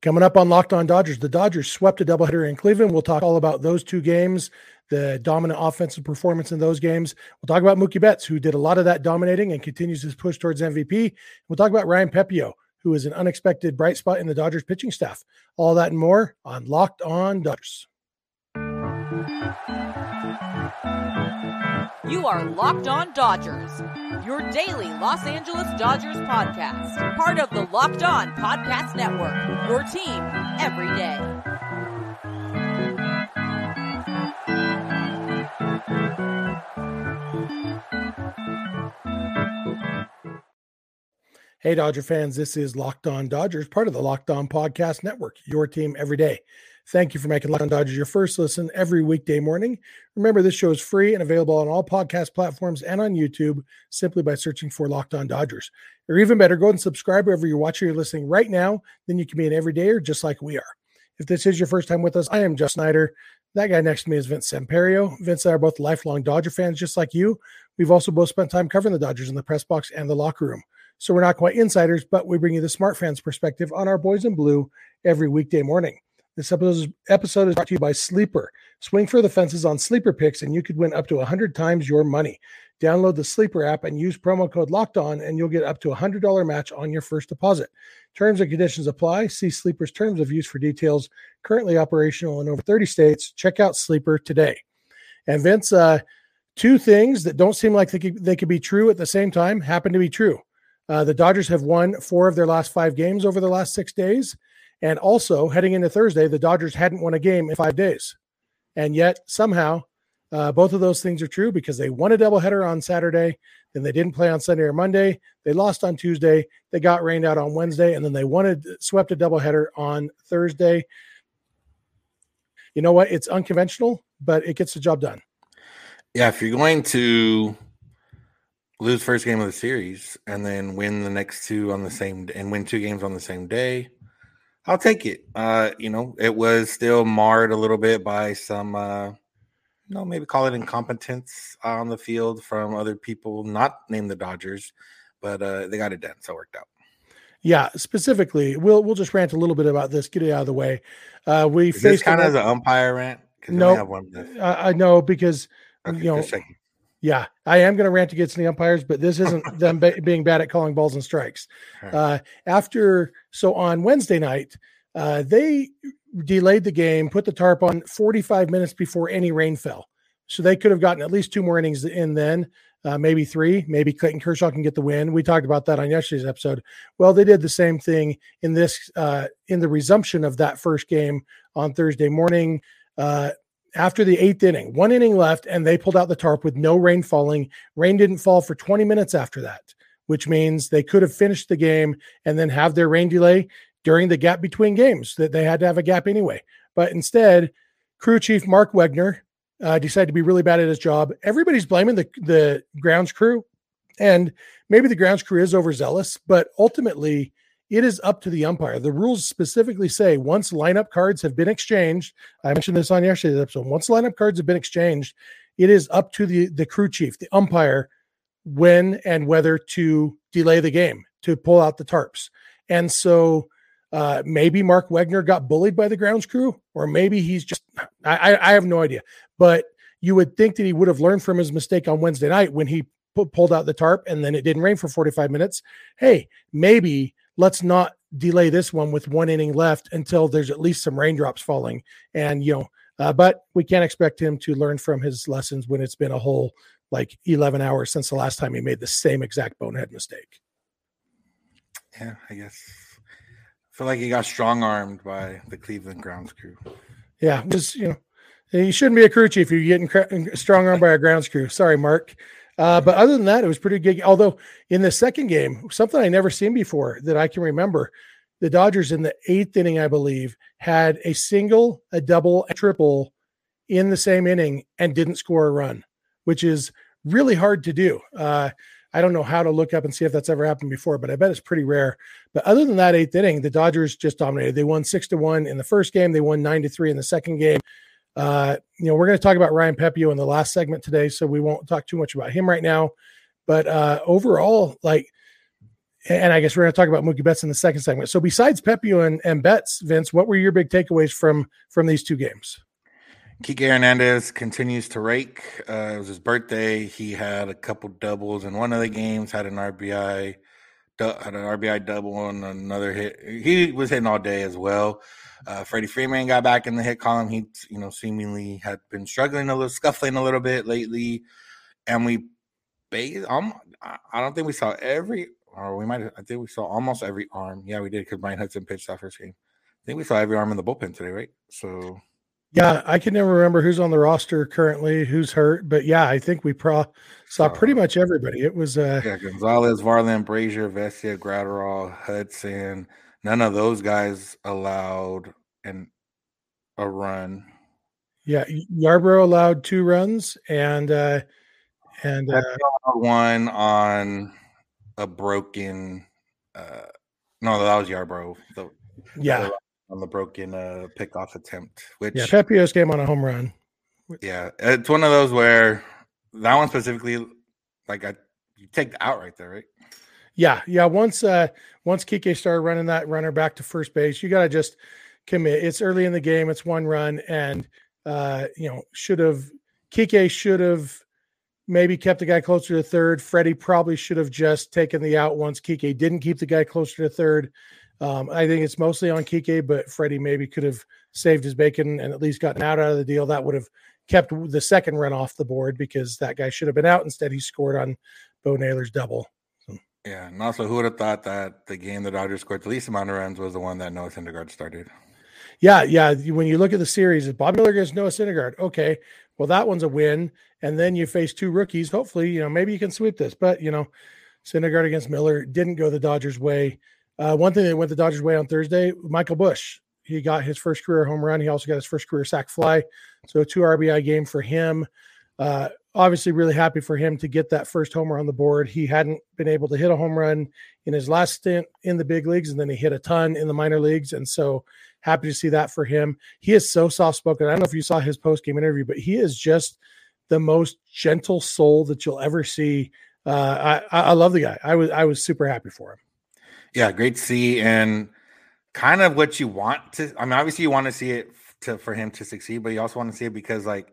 Coming up on Locked On Dodgers, the Dodgers swept a doubleheader in Cleveland. We'll talk all about those two games, the dominant offensive performance in those games. We'll talk about Mookie Betts, who did a lot of that dominating and continues his push towards MVP. We'll talk about Ryan Pepiot, who is an unexpected bright spot in the Dodgers pitching staff. All that and more on Locked On Dodgers. You are Locked On Dodgers, your daily Los Angeles Dodgers podcast. Part of the Locked On Podcast Network, your team every day. Hey, Dodger fans, this is Locked On Dodgers, part of the Locked On Podcast Network, your team every day. Thank you for making Locked On Dodgers your first listen every weekday morning. Remember, this show is free and available on all podcast platforms and on YouTube simply by searching for Locked On Dodgers. Or even better, go and subscribe wherever you're watching or listening right now. Then you can be an everydayer just like we are. If this is your first time with us, I am Jeff Snider. That guy next to me is Vince Samperio. Vince and I are both lifelong Dodger fans, just like you. We've also both spent time covering the Dodgers in the press box and the locker room. So we're not quite insiders, but we bring you the smart fans perspective on our boys in blue every weekday morning. This episode is brought to you by Sleeper. Swing for the fences on Sleeper picks, and you could win up to 100 times your money. Download the Sleeper app and use promo code Locked On, and you'll get up to a $100 match on your first deposit. Terms and conditions apply. See Sleeper's terms of use for details. Currently operational in over 30 states. Check out Sleeper today. And Vince, uh, two things that don't seem like they could, they could be true at the same time happen to be true. Uh, the Dodgers have won four of their last five games over the last six days. And also, heading into Thursday, the Dodgers hadn't won a game in five days. And yet, somehow, uh, both of those things are true because they won a doubleheader on Saturday, then they didn't play on Sunday or Monday. They lost on Tuesday. They got rained out on Wednesday, and then they wanted swept a doubleheader on Thursday. You know what? It's unconventional, but it gets the job done. Yeah, if you're going to lose first game of the series and then win the next two on the same and win two games on the same day, I'll take it. Uh, you know, it was still marred a little bit by some, uh, you know, maybe call it incompetence on the field from other people, not named the Dodgers, but uh, they got it done, so it worked out. Yeah, specifically, we'll we'll just rant a little bit about this. Get it out of the way. Uh, we Is faced kind of as an umpire rant. No, I, I know because okay, you know yeah, I am going to rant against the umpires, but this isn't them being bad at calling balls and strikes. Uh, after so on Wednesday night, uh, they delayed the game, put the tarp on 45 minutes before any rain fell, so they could have gotten at least two more innings in then. Uh, maybe three, maybe Clayton Kershaw can get the win. We talked about that on yesterday's episode. Well, they did the same thing in this uh, in the resumption of that first game on Thursday morning. After the eighth inning, one inning left, and they pulled out the tarp with no rain falling. Rain didn't fall for 20 minutes after that, which means they could have finished the game and then have their rain delay during the gap between games that they had to have a gap anyway. But instead, crew chief Mark Wegner uh, decided to be really bad at his job. Everybody's blaming the, the grounds crew, and maybe the grounds crew is overzealous, but ultimately, it is up to the umpire. The rules specifically say once lineup cards have been exchanged, I mentioned this on yesterday's episode. Once lineup cards have been exchanged, it is up to the the crew chief, the umpire, when and whether to delay the game to pull out the tarps. And so uh, maybe Mark Wegner got bullied by the grounds crew, or maybe he's just I, I have no idea. But you would think that he would have learned from his mistake on Wednesday night when he pulled out the tarp and then it didn't rain for 45 minutes. Hey, maybe let's not delay this one with one inning left until there's at least some raindrops falling. And, you know, uh, but we can't expect him to learn from his lessons when it's been a whole like 11 hours since the last time he made the same exact bonehead mistake. Yeah, I guess. I feel like he got strong armed by the Cleveland grounds crew. Yeah, just, you know, you shouldn't be a crew chief if you're getting strong armed by a grounds crew. Sorry, Mark. Uh, but other than that, it was pretty good. Although in the second game, something I never seen before that I can remember, the Dodgers in the eighth inning, I believe, had a single, a double, a triple in the same inning and didn't score a run, which is really hard to do. Uh, I don't know how to look up and see if that's ever happened before, but I bet it's pretty rare. But other than that eighth inning, the Dodgers just dominated. They won six to one in the first game. They won nine to three in the second game. Uh, you know, we're going to talk about Ryan Pepiot in the last segment today, so we won't talk too much about him right now. But uh, overall, like and I guess we're going to talk about Mookie Betts in the second segment. So besides Pepio and, and Betts, Vince, what were your big takeaways from from these two games? Kike Hernandez continues to rake. Uh, it was his birthday. He had a couple doubles in one of the games. Had an RBI, had an RBI double and another hit. He was hitting all day as well. Uh, Freddie Freeman got back in the hit column. He, you know, seemingly had been struggling a little, scuffling a little bit lately, and we, um, I don't think we saw every, or we might. I think we saw almost every arm. Yeah, we did because Bryan Hudson pitched that first game. I think we saw every arm in the bullpen today, right? So. Yeah, I can never remember who's on the roster currently, who's hurt, but yeah, I think we pro saw pretty much everybody. It was uh yeah, Gonzalez, Varland, Brasier, Vesia, Graterol, Hudson, none of those guys allowed an a run. Yeah, Yarbrough allowed two runs and uh and uh, one on a broken uh no that was Yarbrough. The, yeah. on the broken uh pickoff attempt, which yeah, Pepiot's game on a home run. Yeah, it's one of those where that one specifically, like I you take the out right there, right? Yeah, yeah. Once uh once Kike started running that runner back to first base, you gotta just commit. It's early in the game, it's one run, and uh, you know, should have Kike should have maybe kept the guy closer to third. Freddie probably should have just taken the out once Kike didn't keep the guy closer to third. Um, I think it's mostly on Kike, but Freddie maybe could have saved his bacon and at least gotten out out of the deal. That would have kept the second run off the board because that guy should have been out. Instead, he scored on Bo Naylor's double. Yeah, and also, who would have thought that the game the Dodgers scored the least amount of runs was the one that Noah Syndergaard started? Yeah, yeah. When you look at the series, Bob Miller against Noah Syndergaard, okay, well that one's a win, and then you face two rookies. Hopefully, you know maybe you can sweep this, but you know, Syndergaard against Miller didn't go the Dodgers' way. Uh, one thing that went the Dodgers' way on Thursday, Michael Busch. He got his first career home run. He also got his first career sac fly. So two RBI game for him. Uh, obviously really happy for him to get that first homer on the board. He hadn't been able to hit a home run in his last stint in the big leagues, and then he hit a ton in the minor leagues. And so happy to see that for him. He is so soft spoken. I don't know if you saw his post game interview, but he is just the most gentle soul that you'll ever see. Uh, I, I love the guy. I was I was super happy for him. Yeah, great to see, and kind of what you want to. I mean, obviously you want to see it to for him to succeed, but you also want to see it because like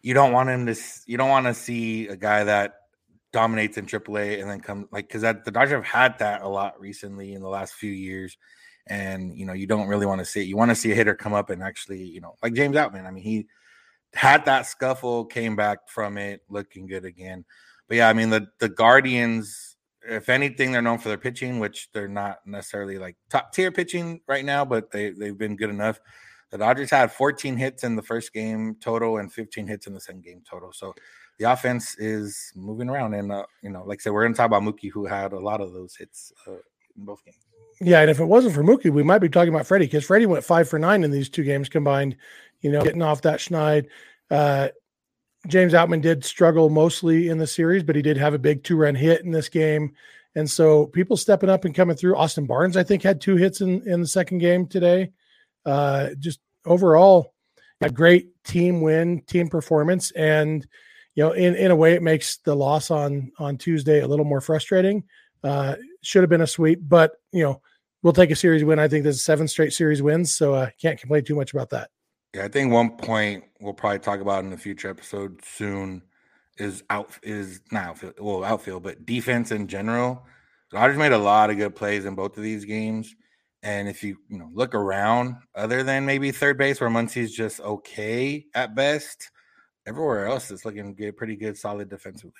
you don't want him to you don't want to see a guy that dominates in AAA and then come like because that the Dodgers have had that a lot recently in the last few years, and you know you don't really want to see it. You want to see a hitter come up and actually you know like James Outman. I mean he had that scuffle, came back from it looking good again. But yeah, I mean the the Guardians, if anything, they're known for their pitching, which they're not necessarily like top tier pitching right now, but they they've been good enough. The Dodgers had 14 hits in the first game total and 15 hits in the second game total. So the offense is moving around. And, uh, you know, like I said, we're going to talk about Mookie, who had a lot of those hits uh, in both games. Yeah. And if it wasn't for Mookie, we might be talking about Freddie because Freddie went five for nine in these two games combined, you know, getting off that schneid. Uh, James Outman did struggle mostly in the series, but he did have a big two run hit in this game. And so people stepping up and coming through. Austin Barnes, I think, had two hits in, in the second game today. Uh, just overall, a great team win, team performance, and you know, in in a way, it makes the loss on on Tuesday a little more frustrating. Uh, should have been a sweep, but you know, we'll take a series win. I think there's seven straight series wins, so I uh, can't complain too much about that. Yeah, I think one point we'll probably talk about in a future episode soon is out is not outfield, well outfield, but defense in general. Dodgers made a lot of good plays in both of these games. And if you you know look around, other than maybe third base where Muncy's just okay at best, everywhere else it's looking good, pretty good, solid defensively.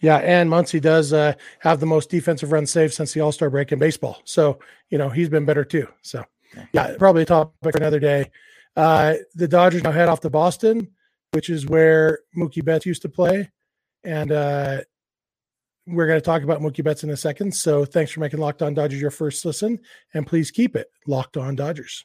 Yeah, and Muncy does uh, have the most defensive run saved since the All Star break in baseball. So you know he's been better too. So yeah, probably a topic for another day. Uh, the Dodgers now head off to Boston, which is where Mookie Betts used to play, and uh, we're going to talk about Mookie Betts in a second. So thanks for making Locked On Dodgers your first listen, and please keep it Locked On Dodgers.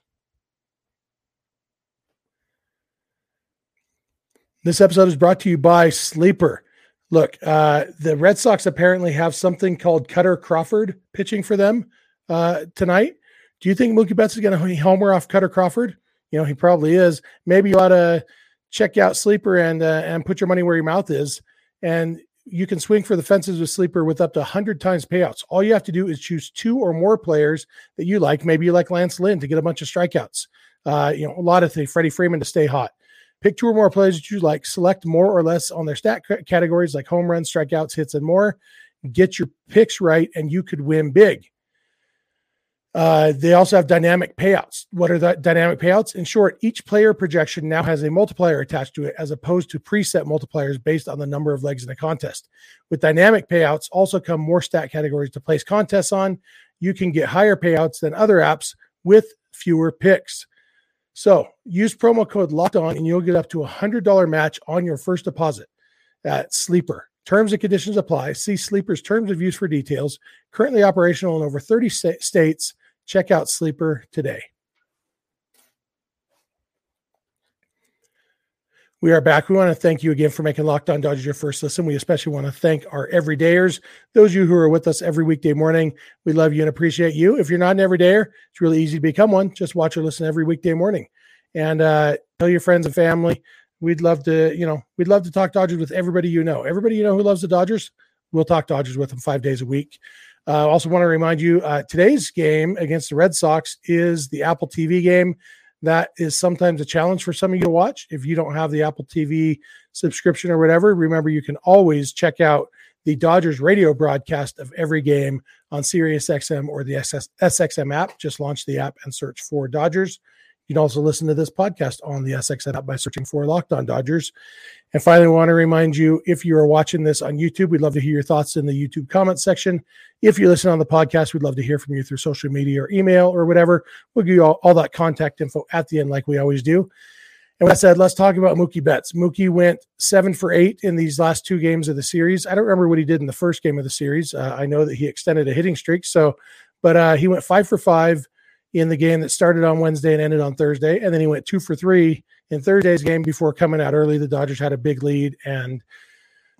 This episode is brought to you by Sleeper. Look, uh, the Red Sox apparently have something called Kutter Crawford pitching for them uh, tonight. Do you think Mookie Betts is going to homer off Kutter Crawford? You know, he probably is. Maybe you ought to check out Sleeper and uh, and put your money where your mouth is. And you can swing for the fences with Sleeper with up to 100 times payouts. All you have to do is choose two or more players that you like. Maybe you like Lance Lynn to get a bunch of strikeouts. Uh, you know, a lot of things, Freddie Freeman to stay hot. Pick two or more players that you like, select more or less on their stat categories like home runs, strikeouts, hits, and more. Get your picks right, and you could win big. Uh, they also have dynamic payouts. What are the dynamic payouts? In short, each player projection now has a multiplier attached to it as opposed to preset multipliers based on the number of legs in a contest. With dynamic payouts also come more stat categories to place contests on. You can get higher payouts than other apps with fewer picks. So use promo code locked on and you'll get up to a $100 match on your first deposit at Sleeper. Terms and conditions apply. See Sleeper's terms of use for details. Currently operational in over 30 states Check out Sleeper today. We are back. We want to thank you again for making Locked On Dodgers your first listen. We especially want to thank our everydayers, those of you who are with us every weekday morning. We love you and appreciate you. If you're not an everydayer, it's really easy to become one. Just watch or listen every weekday morning, and uh, tell your friends and family. We'd love to, you know, we'd love to talk Dodgers with everybody you know. Everybody you know who loves the Dodgers, we'll talk Dodgers with them five days a week. I uh, also want to remind you uh, today's game against the Red Sox is the Apple TV game. That is sometimes a challenge for some of you to watch. If you don't have the Apple TV subscription or whatever, remember you can always check out the Dodgers radio broadcast of every game on SiriusXM or the SS- SXM app. Just launch the app and search for Dodgers. You can also listen to this podcast on the SXM app by searching for Locked On Dodgers. And finally, I want to remind you if you are watching this on YouTube, we'd love to hear your thoughts in the YouTube comment section. If you listen on the podcast, we'd love to hear from you through social media or email or whatever. We'll give you all, all that contact info at the end, like we always do. And with that said, let's talk about Mookie Betts. Mookie went seven for eight in these last two games of the series. I don't remember what he did in the first game of the series. Uh, I know that he extended a hitting streak. So, but uh, he went five for five in the game that started on Wednesday and ended on Thursday. And then he went two for three in Thursday's game before coming out early. The Dodgers had a big lead. And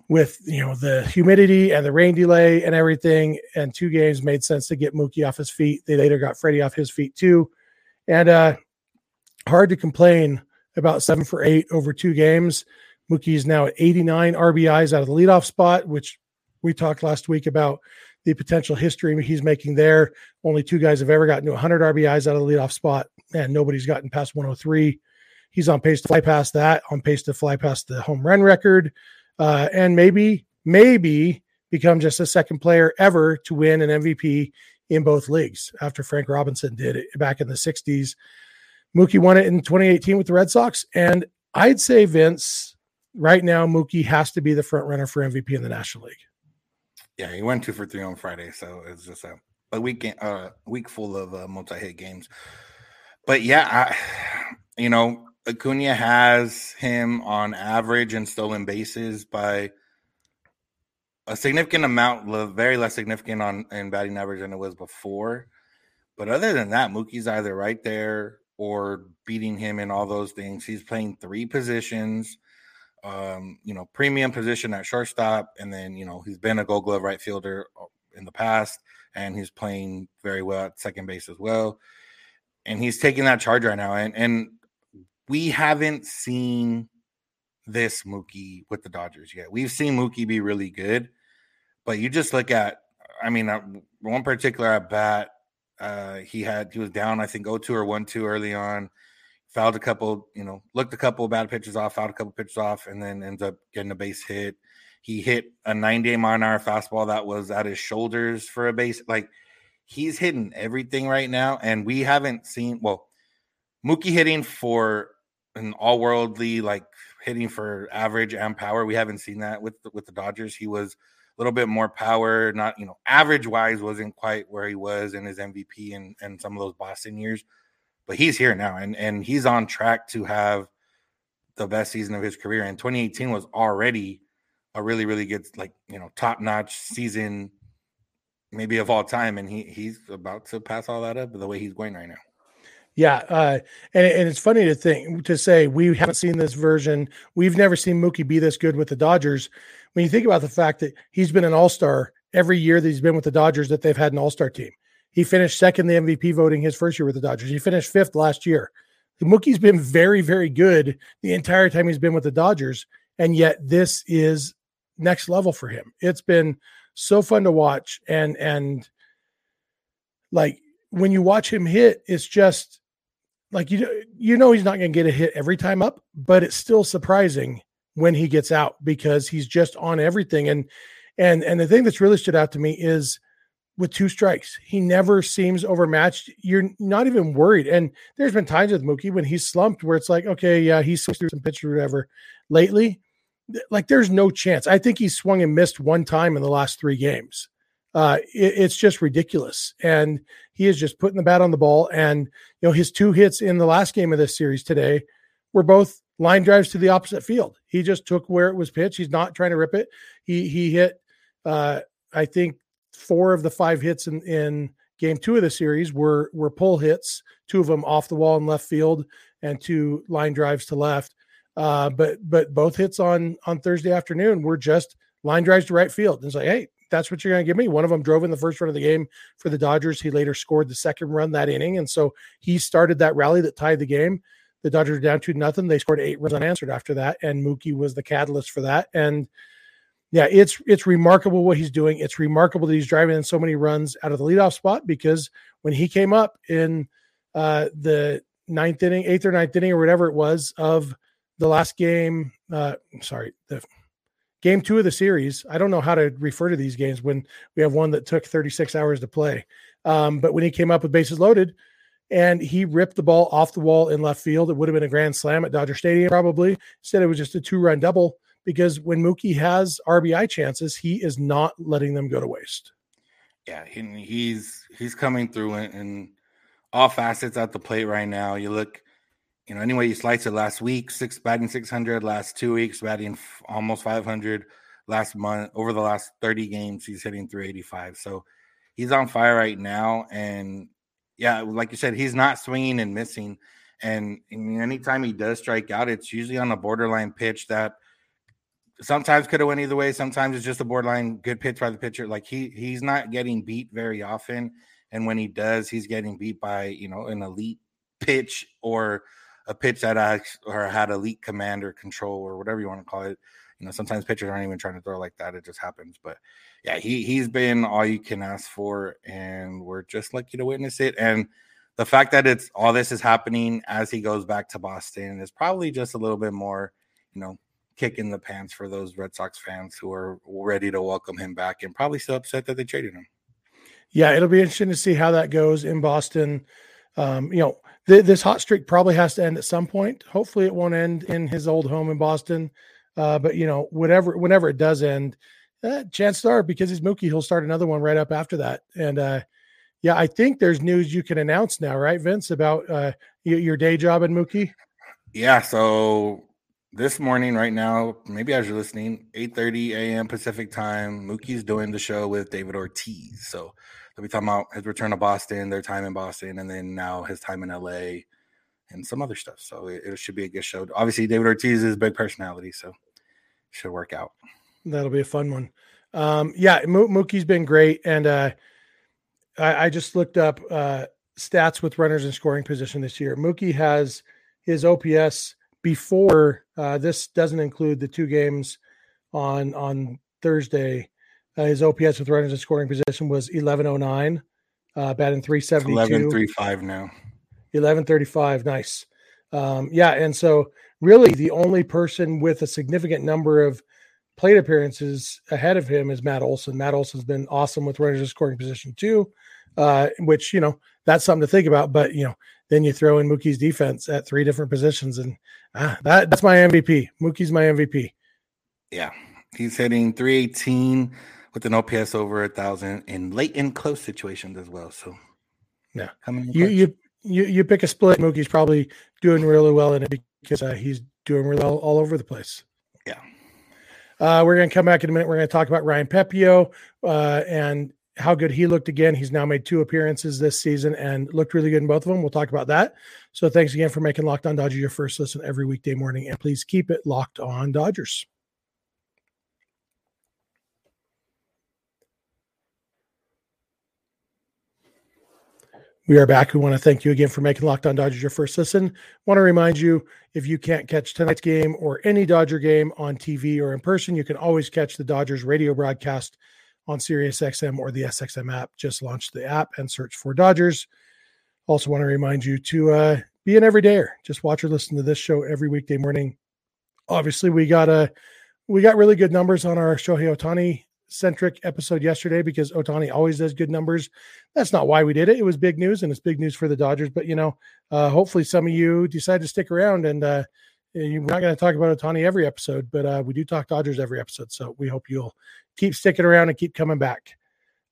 with you know the humidity and the rain delay and everything, and two games made sense to get Mookie off his feet. They later got Freddie off his feet too. And uh hard to complain about seven for eight over two games. Mookie is now at 89 RBIs out of the leadoff spot, which we talked last week about the potential history he's making there. Only two guys have ever gotten to 100 RBIs out of the leadoff spot, and nobody's gotten past 103. He's on pace to fly past that, on pace to fly past the home run record, uh, and maybe, maybe become just the second player ever to win an MVP in both leagues after Frank Robinson did it back in the 60s. Mookie won it in 2018 with the Red Sox. And I'd say, Vince, right now, Mookie has to be the front runner for MVP in the National League. Yeah, he went two for three on Friday, so it's just a, a week uh, week full of uh, multi-hit games. But yeah, I, you know, Acuna has him on average in stolen bases by a significant amount, very less significant on in batting average than it was before. But other than that, Mookie's either right there or beating him in all those things. He's playing three positions um, you know, premium position at shortstop, and then you know he's been a Gold Glove right fielder uh, in the past, and he's playing very well at second base as well. And he's taking that charge right now, and and we haven't seen this Mookie with the Dodgers yet. We've seen Mookie be really good, but you just look at, I mean, uh, one particular at bat, uh, he had he was down, I think, 0-2 or 1-2 early on fouled a couple, you know, looked a couple bad pitches off, fouled a couple pitches off, and then ends up getting a base hit. He hit a 90 mile an hour fastball that was at his shoulders for a base. Like he's hitting everything right now, and we haven't seen well, Mookie hitting for an all worldly like hitting for average and power. We haven't seen that with the, with the Dodgers. He was a little bit more power, not you know average wise wasn't quite where he was in his MVP and and some of those Boston years but he's here now and and he's on track to have the best season of his career. And 2018 was already a really really good like you know top notch season, maybe of all time. And he he's about to pass all that up the way he's going right now. Yeah, uh, and and it's funny to think to say we haven't seen this version. We've never seen Mookie be this good with the Dodgers. When you think about the fact that he's been an All Star every year that he's been with the Dodgers, that they've had an All Star team. He finished second in the MVP voting his first year with the Dodgers. He finished fifth last year. Mookie's been very, very good the entire time he's been with the Dodgers, and yet this is next level for him. It's been so fun to watch and and like when you watch him hit, it's just like you you know he's not going to get a hit every time up, but it's still surprising when he gets out because he's just on everything and and and the thing that's really stood out to me is with two strikes. He never seems overmatched. You're not even worried. And there's been times with Mookie when he's slumped where it's like, okay, yeah, he's through some pitches or whatever. Lately, like there's no chance. I think he swung and missed one time in the last three games. Uh, it, it's just ridiculous. And he is just putting the bat on the ball. And you know, his two hits in the last game of this series today were both line drives to the opposite field. He just took where it was pitched. He's not trying to rip it. He he hit uh, I think four of the five hits in, in game two of the series were were pull hits, two of them off the wall in left field, and two line drives to left. Uh, but but both hits on on Thursday afternoon were just line drives to right field. And it's like, hey, that's what you're going to give me. One of them drove in the first run of the game for the Dodgers. He later scored the second run that inning, and so he started that rally that tied the game. The Dodgers were down two nothing. They scored eight runs unanswered after that, and Mookie was the catalyst for that. And yeah, it's it's remarkable what he's doing. It's remarkable that he's driving in so many runs out of the leadoff spot because when he came up in uh, the ninth inning, eighth or ninth inning, or whatever it was of the last game, uh, sorry, the game two of the series. I don't know how to refer to these games when we have one that took 36 hours to play. Um, but when he came up with bases loaded and he ripped the ball off the wall in left field, it would have been a grand slam at Dodger Stadium probably. Instead, it was just a two run double because when Mookie has RBI chances, he is not letting them go to waste. Yeah, he's he's coming through in, in all facets at the plate right now. You look, you know, anyway you slice it. Last week, six batting six hundred. Last two weeks, batting f- almost five hundred. Last month, over the last thirty games, he's hitting three eighty five. So he's on fire right now. And yeah, like you said, he's not swinging and missing. And anytime he does strike out, it's usually on a borderline pitch that sometimes could have went either way. Sometimes it's just a borderline good pitch by the pitcher. Like he he's not getting beat very often, and when he does, he's getting beat by you know an elite pitch or a pitch that I or had elite command or control or whatever you want to call it. You know, sometimes pitchers aren't even trying to throw like that; it just happens. But yeah, he he's been all you can ask for, and we're just lucky to witness it. And the fact that it's all this is happening as he goes back to Boston is probably just a little bit more, you know, kick in the pants for those Red Sox fans who are ready to welcome him back and probably still upset that they traded him. Yeah, it'll be interesting to see how that goes in Boston. Um, you know, th- this hot streak probably has to end at some point. Hopefully, it won't end in his old home in Boston. Uh, but you know, whatever, whenever it does end, uh, chances are because he's Mookie, he'll start another one right up after that. And uh, yeah, I think there's news you can announce now, right, Vince, about uh, your day job in Mookie. Yeah, so this morning, right now, maybe as you're listening, 8:30 a.m. Pacific time, Mookie's doing the show with David Ortiz. So they'll be talking about his return to Boston, their time in Boston, and then now his time in LA and some other stuff. So it, it should be a good show. Obviously, David Ortiz is a big personality, so should work out. That'll be a fun one. Um, yeah, Mookie's been great, and uh, I, I just looked up uh, stats with runners in scoring position this year. Mookie has his OPS before uh, this doesn't include the two games on on Thursday. Uh, his OPS with runners in scoring position was 1109, uh, batting 372. 1135 now. 1135. Nice. Um, yeah. And so, really, the only person with a significant number of plate appearances ahead of him is Matt Olson. Matt Olson's been awesome with runners in scoring position, too, uh, which, you know, that's something to think about. But, you know, then you throw in Mookie's defense at three different positions, and ah, that that's my MVP. Mookie's my MVP. Yeah, he's hitting 318 with an OPS over a thousand in late and close situations as well. So, yeah, you you you you pick a split. Mookie's probably doing really well in it because uh, he's doing really well all over the place. Yeah. Uh, we're going to come back in a minute. We're going to talk about Ryan Pepiot uh, and how good he looked again. He's now made two appearances this season and looked really good in both of them. We'll talk about that. So thanks again for making Locked On Dodgers your first listen every weekday morning. And please keep it locked on Dodgers. We are back. We want to thank you again for making Locked On Dodgers your first listen. Want to remind you if you can't catch tonight's game or any Dodger game on TV or in person, you can always catch the Dodgers radio broadcast on SiriusXM or the SXM app. Just launch the app and search for Dodgers. Also, want to remind you to uh, be an everydayer. Just watch or listen to this show every weekday morning. Obviously, we got a we got really good numbers on our Shohei Ohtani centric episode yesterday because Ohtani always does good numbers. That's not why we did it. It was big news and it's big news for the Dodgers. But, you know, uh, hopefully some of you decide to stick around and uh, we're not going to talk about Ohtani every episode, but uh, we do talk Dodgers every episode. So we hope you'll keep sticking around and keep coming back.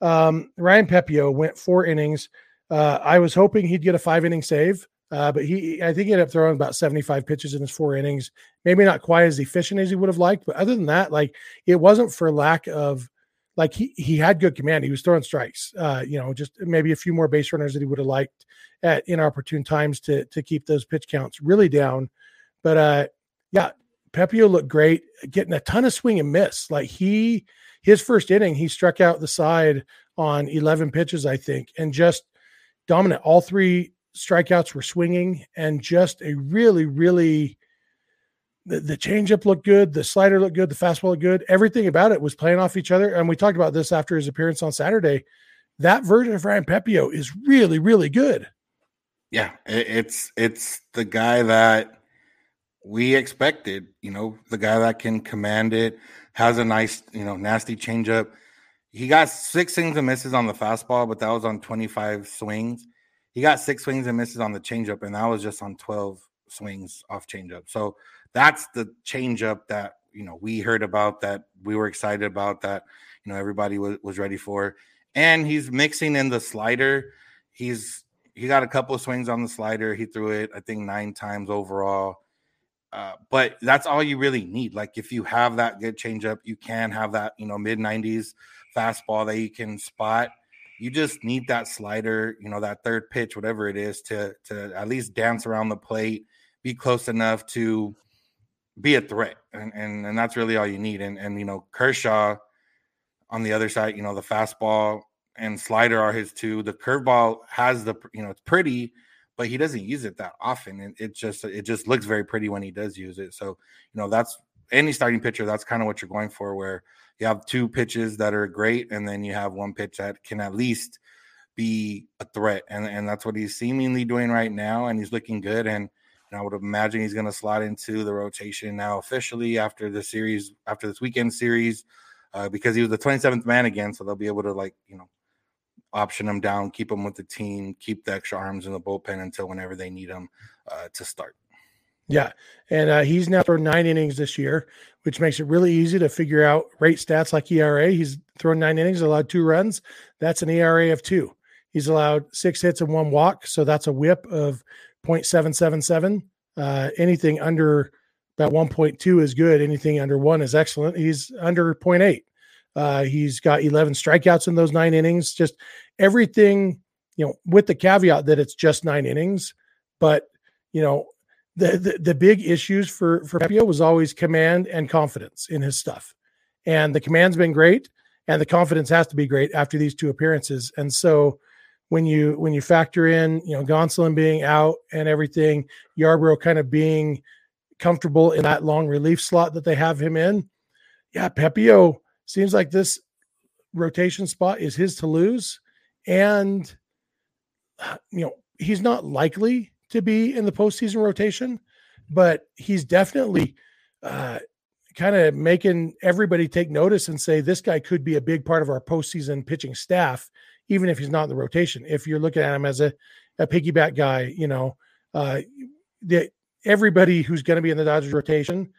Um, Ryan Pepiot went four innings. Uh, I was hoping he'd get a five inning save. Uh, but he, I think he ended up throwing about 75 pitches in his four innings. Maybe not quite as efficient as he would have liked, but other than that, like it wasn't for lack of, like he he had good command. He was throwing strikes. Uh, you know, just maybe a few more base runners that he would have liked at inopportune times to to keep those pitch counts really down. But uh, yeah, Pepiot looked great, getting a ton of swing and miss. Like he, his first inning, he struck out the side on 11 pitches, I think, and just dominant. All three strikeouts were swinging and just a really, really the, the changeup looked good, the slider looked good, the fastball looked good. Everything about it was playing off each other. And we talked about this after his appearance on Saturday. That version of Ryan Pepiot is really, really good. Yeah, it's it's the guy that we expected. You know, the guy that can command it, has a nice, you know, nasty changeup. He got six swings and misses on the fastball, but that was on 25 swings. He got six swings and misses on the changeup, and that was just on 12 swings off changeup. So that's the changeup that you know we heard about, that we were excited about, that you know everybody was, was ready for. And he's mixing in the slider. He's he got a couple of swings on the slider. He threw it, I think, nine times overall. Uh, but that's all you really need. Like if you have that good changeup, you can have that, you know, mid 90s fastball that you can spot you just need that slider, you know, that third pitch, whatever it is, to to at least dance around the plate, be close enough to be a threat, and and, and that's really all you need. And and you know, Kershaw on the other side, you know, the fastball and slider are his two. The curveball has the you know it's pretty, but he doesn't use it that often. And it just it just looks very pretty when he does use it. So you know that's any starting pitcher. That's kind of what you're going for. Where you have two pitches that are great, and then you have one pitch that can at least be a threat, and and that's what he's seemingly doing right now, and he's looking good. And, and I would imagine he's going to slot into the rotation now officially after the series, after this weekend series, uh, because he was the 27th man again, so they'll be able to like you know option him down, keep him with the team, keep the extra arms in the bullpen until whenever they need him uh, to start. Yeah, and uh, he's now thrown nine innings this year, which makes it really easy to figure out rate stats like ERA. He's thrown nine innings, allowed two runs. That's an ERA of two. He's allowed six hits and one walk, so that's a WHIP of 0.777. Uh, anything under about 1.2 is good. Anything under one is excellent. He's under 0.8. Uh, he's got 11 strikeouts in those nine innings. Just everything, you know, with the caveat that it's just nine innings, but you know, the, the, the big issues for for Pepiot was always command and confidence in his stuff, and the command's been great, and the confidence has to be great after these two appearances. And so, when you when you factor in you know Gonsolin being out and everything, Yarbrough kind of being comfortable in that long relief slot that they have him in, yeah, Pepiot seems like this rotation spot is his to lose, and you know he's not likely to be in the postseason rotation, but he's definitely uh, kind of making everybody take notice and say this guy could be a big part of our postseason pitching staff, even if he's not in the rotation. If you're looking at him as a, a piggyback guy, you know, uh, the, everybody who's going to be in the Dodgers rotation,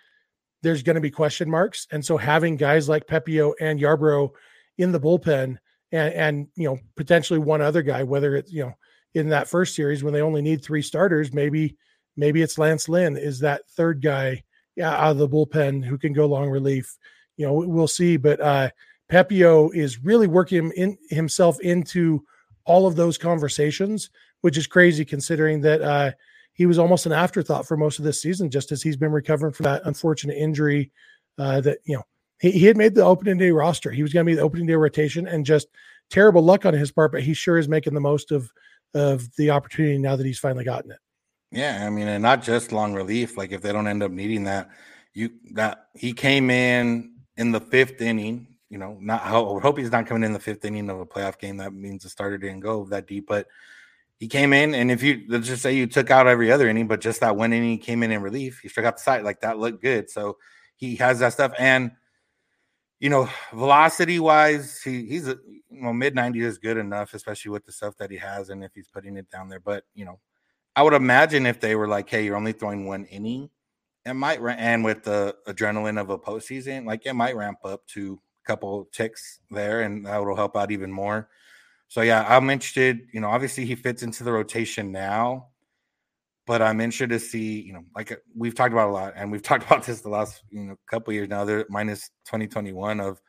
there's going to be question marks. And so having guys like Pepiot and Yarbrough in the bullpen and, and, you know, potentially one other guy, whether it's, you know, in that first series when they only need three starters, maybe maybe it's Lance Lynn is that third guy yeah, out of the bullpen who can go long relief. You know, we'll see. But uh Pepiot is really working in himself into all of those conversations, which is crazy considering that uh he was almost an afterthought for most of this season, just as he's been recovering from that unfortunate injury uh, that you know he, he had made the opening day roster. He was going to be the opening day rotation, and just terrible luck on his part. But he sure is making the most of of the opportunity now that he's finally gotten it. Yeah, I mean, and not just long relief. Like if they don't end up needing that, you that he came in in the fifth inning. You know, not I hope he's not coming in the fifth inning of a playoff game. That means the starter didn't go that deep, but he came in, and if you let's just say you took out every other inning, but just that one inning he came in in relief, he struck out the side like that looked good. So he has that stuff, and you know, velocity wise, he, he's a you know mid 90s is good enough, especially with the stuff that he has, and if he's putting it down there. But you know, I would imagine if they were like, hey, you're only throwing one inning, it might and with the adrenaline of a postseason, like it might ramp up to a couple ticks there, and that will help out even more. So yeah, I'm interested. You know, obviously he fits into the rotation now, but I'm interested to see. You know, like uh, we've talked about a lot, and we've talked about this the last you know couple years now. They're minus 2021 of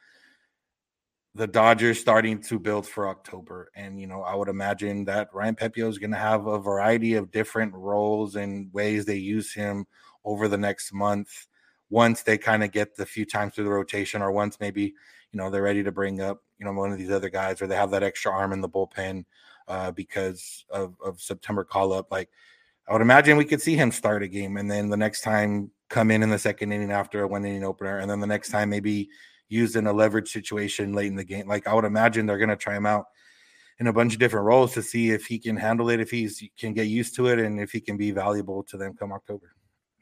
the Dodgers starting to build for October, and you know, I would imagine that Ryan Pepiot is going to have a variety of different roles and ways they use him over the next month. Once they kind of get the few times through the rotation, or once maybe you know they're ready to bring up you know one of these other guys or they have that extra arm in the bullpen uh, because of, of September call up. Like I would imagine we could see him start a game and then the next time come in in the second inning after a one inning opener, and then the next time maybe used in a leverage situation late in the game. Like I would imagine they're going to try him out in a bunch of different roles to see if he can handle it, if he can get used to it, and if he can be valuable to them come October.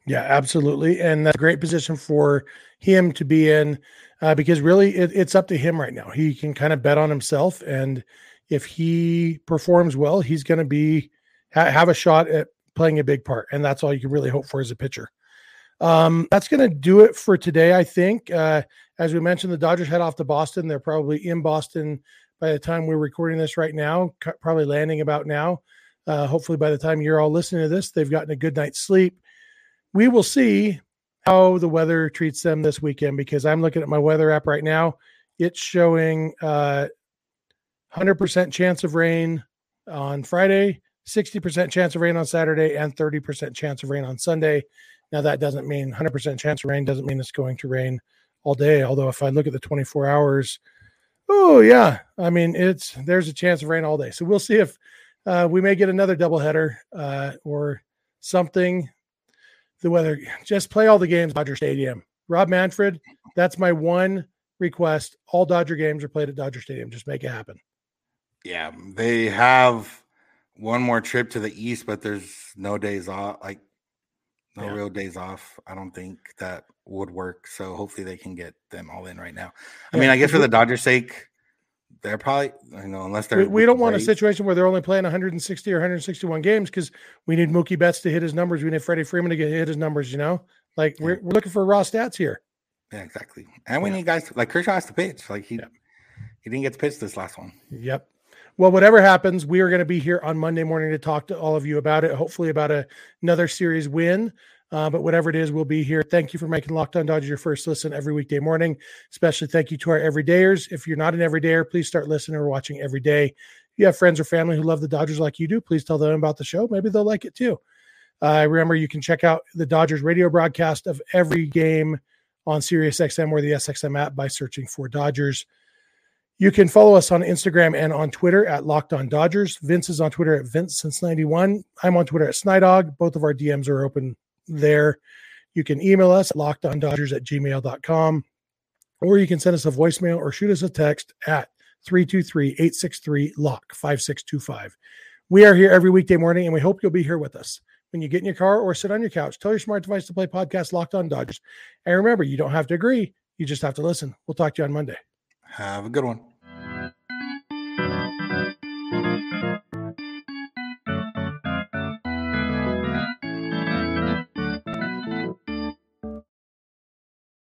Yeah, absolutely. And that's a great position for him to be in uh, because really it, it's up to him right now. He can kind of bet on himself. And if he performs well, he's going to be ha- have a shot at playing a big part. And that's all you can really hope for as a pitcher. Um, that's going to do it for today, I think. Uh, as we mentioned, the Dodgers head off to Boston. They're probably in Boston by the time we're recording this right now, probably landing about now. Uh, hopefully, by the time you're all listening to this, they've gotten a good night's sleep we will see how the weather treats them this weekend because I'm looking at my weather app right now. It's showing uh, 100% chance of rain on Friday, 60% chance of rain on Saturday, and 30% chance of rain on Sunday. Now, that doesn't mean 100% chance of rain, doesn't mean it's going to rain all day. Although, if I look at the 24 hours, oh, yeah, I mean, it's there's a chance of rain all day. So we'll see if uh, we may get another doubleheader uh, or something the weather. Just play all the games Dodger Stadium. Rob Manfred, that's my one request. All Dodger games are played at Dodger Stadium. Just make it happen. Yeah, they have one more trip to the east, but there's no days off. Like no yeah. real days off. I don't think that would work. So hopefully they can get them all in right now. I yeah. mean, I guess for the Dodgers' sake, they're probably you know unless they're we, we don't want a situation where they're only playing 160 or 161 games because we need Mookie Betts to hit his numbers. We need Freddie Freeman to get hit his numbers. You know, like yeah. we're, we're looking for raw stats here. Yeah, exactly. And we yeah. need guys like Kershaw has to pitch. Like he yeah. he didn't get to pitch this last one. Yep. Well, whatever happens, we are going to be here on Monday morning to talk to all of you about it. Hopefully, about a, another series win. Uh, but whatever it is, we'll be here. Thank you for making Locked On Dodgers your first listen every weekday morning. Especially thank you to our everydayers. If you're not an everydayer, please start listening or watching every day. If you have friends or family who love the Dodgers like you do, please tell them about the show. Maybe they'll like it too. Uh, remember, you can check out the Dodgers radio broadcast of every game on SiriusXM or the SXM app by searching for Dodgers. You can follow us on Instagram and on Twitter at Locked On Dodgers. Vince is on Twitter at Vince since 91. I'm on Twitter at Snydog. Both of our DMs are open there. You can email us at lockedondodgers at gmail.com, or you can send us a voicemail or shoot us a text at 323-863-LOCK5625. We are here every weekday morning, and we hope you'll be here with us. When you get in your car or sit on your couch, tell your smart device to play podcast Locked On Dodgers. And remember, you don't have to agree. You just have to listen. We'll talk to you on Monday. Have a good one.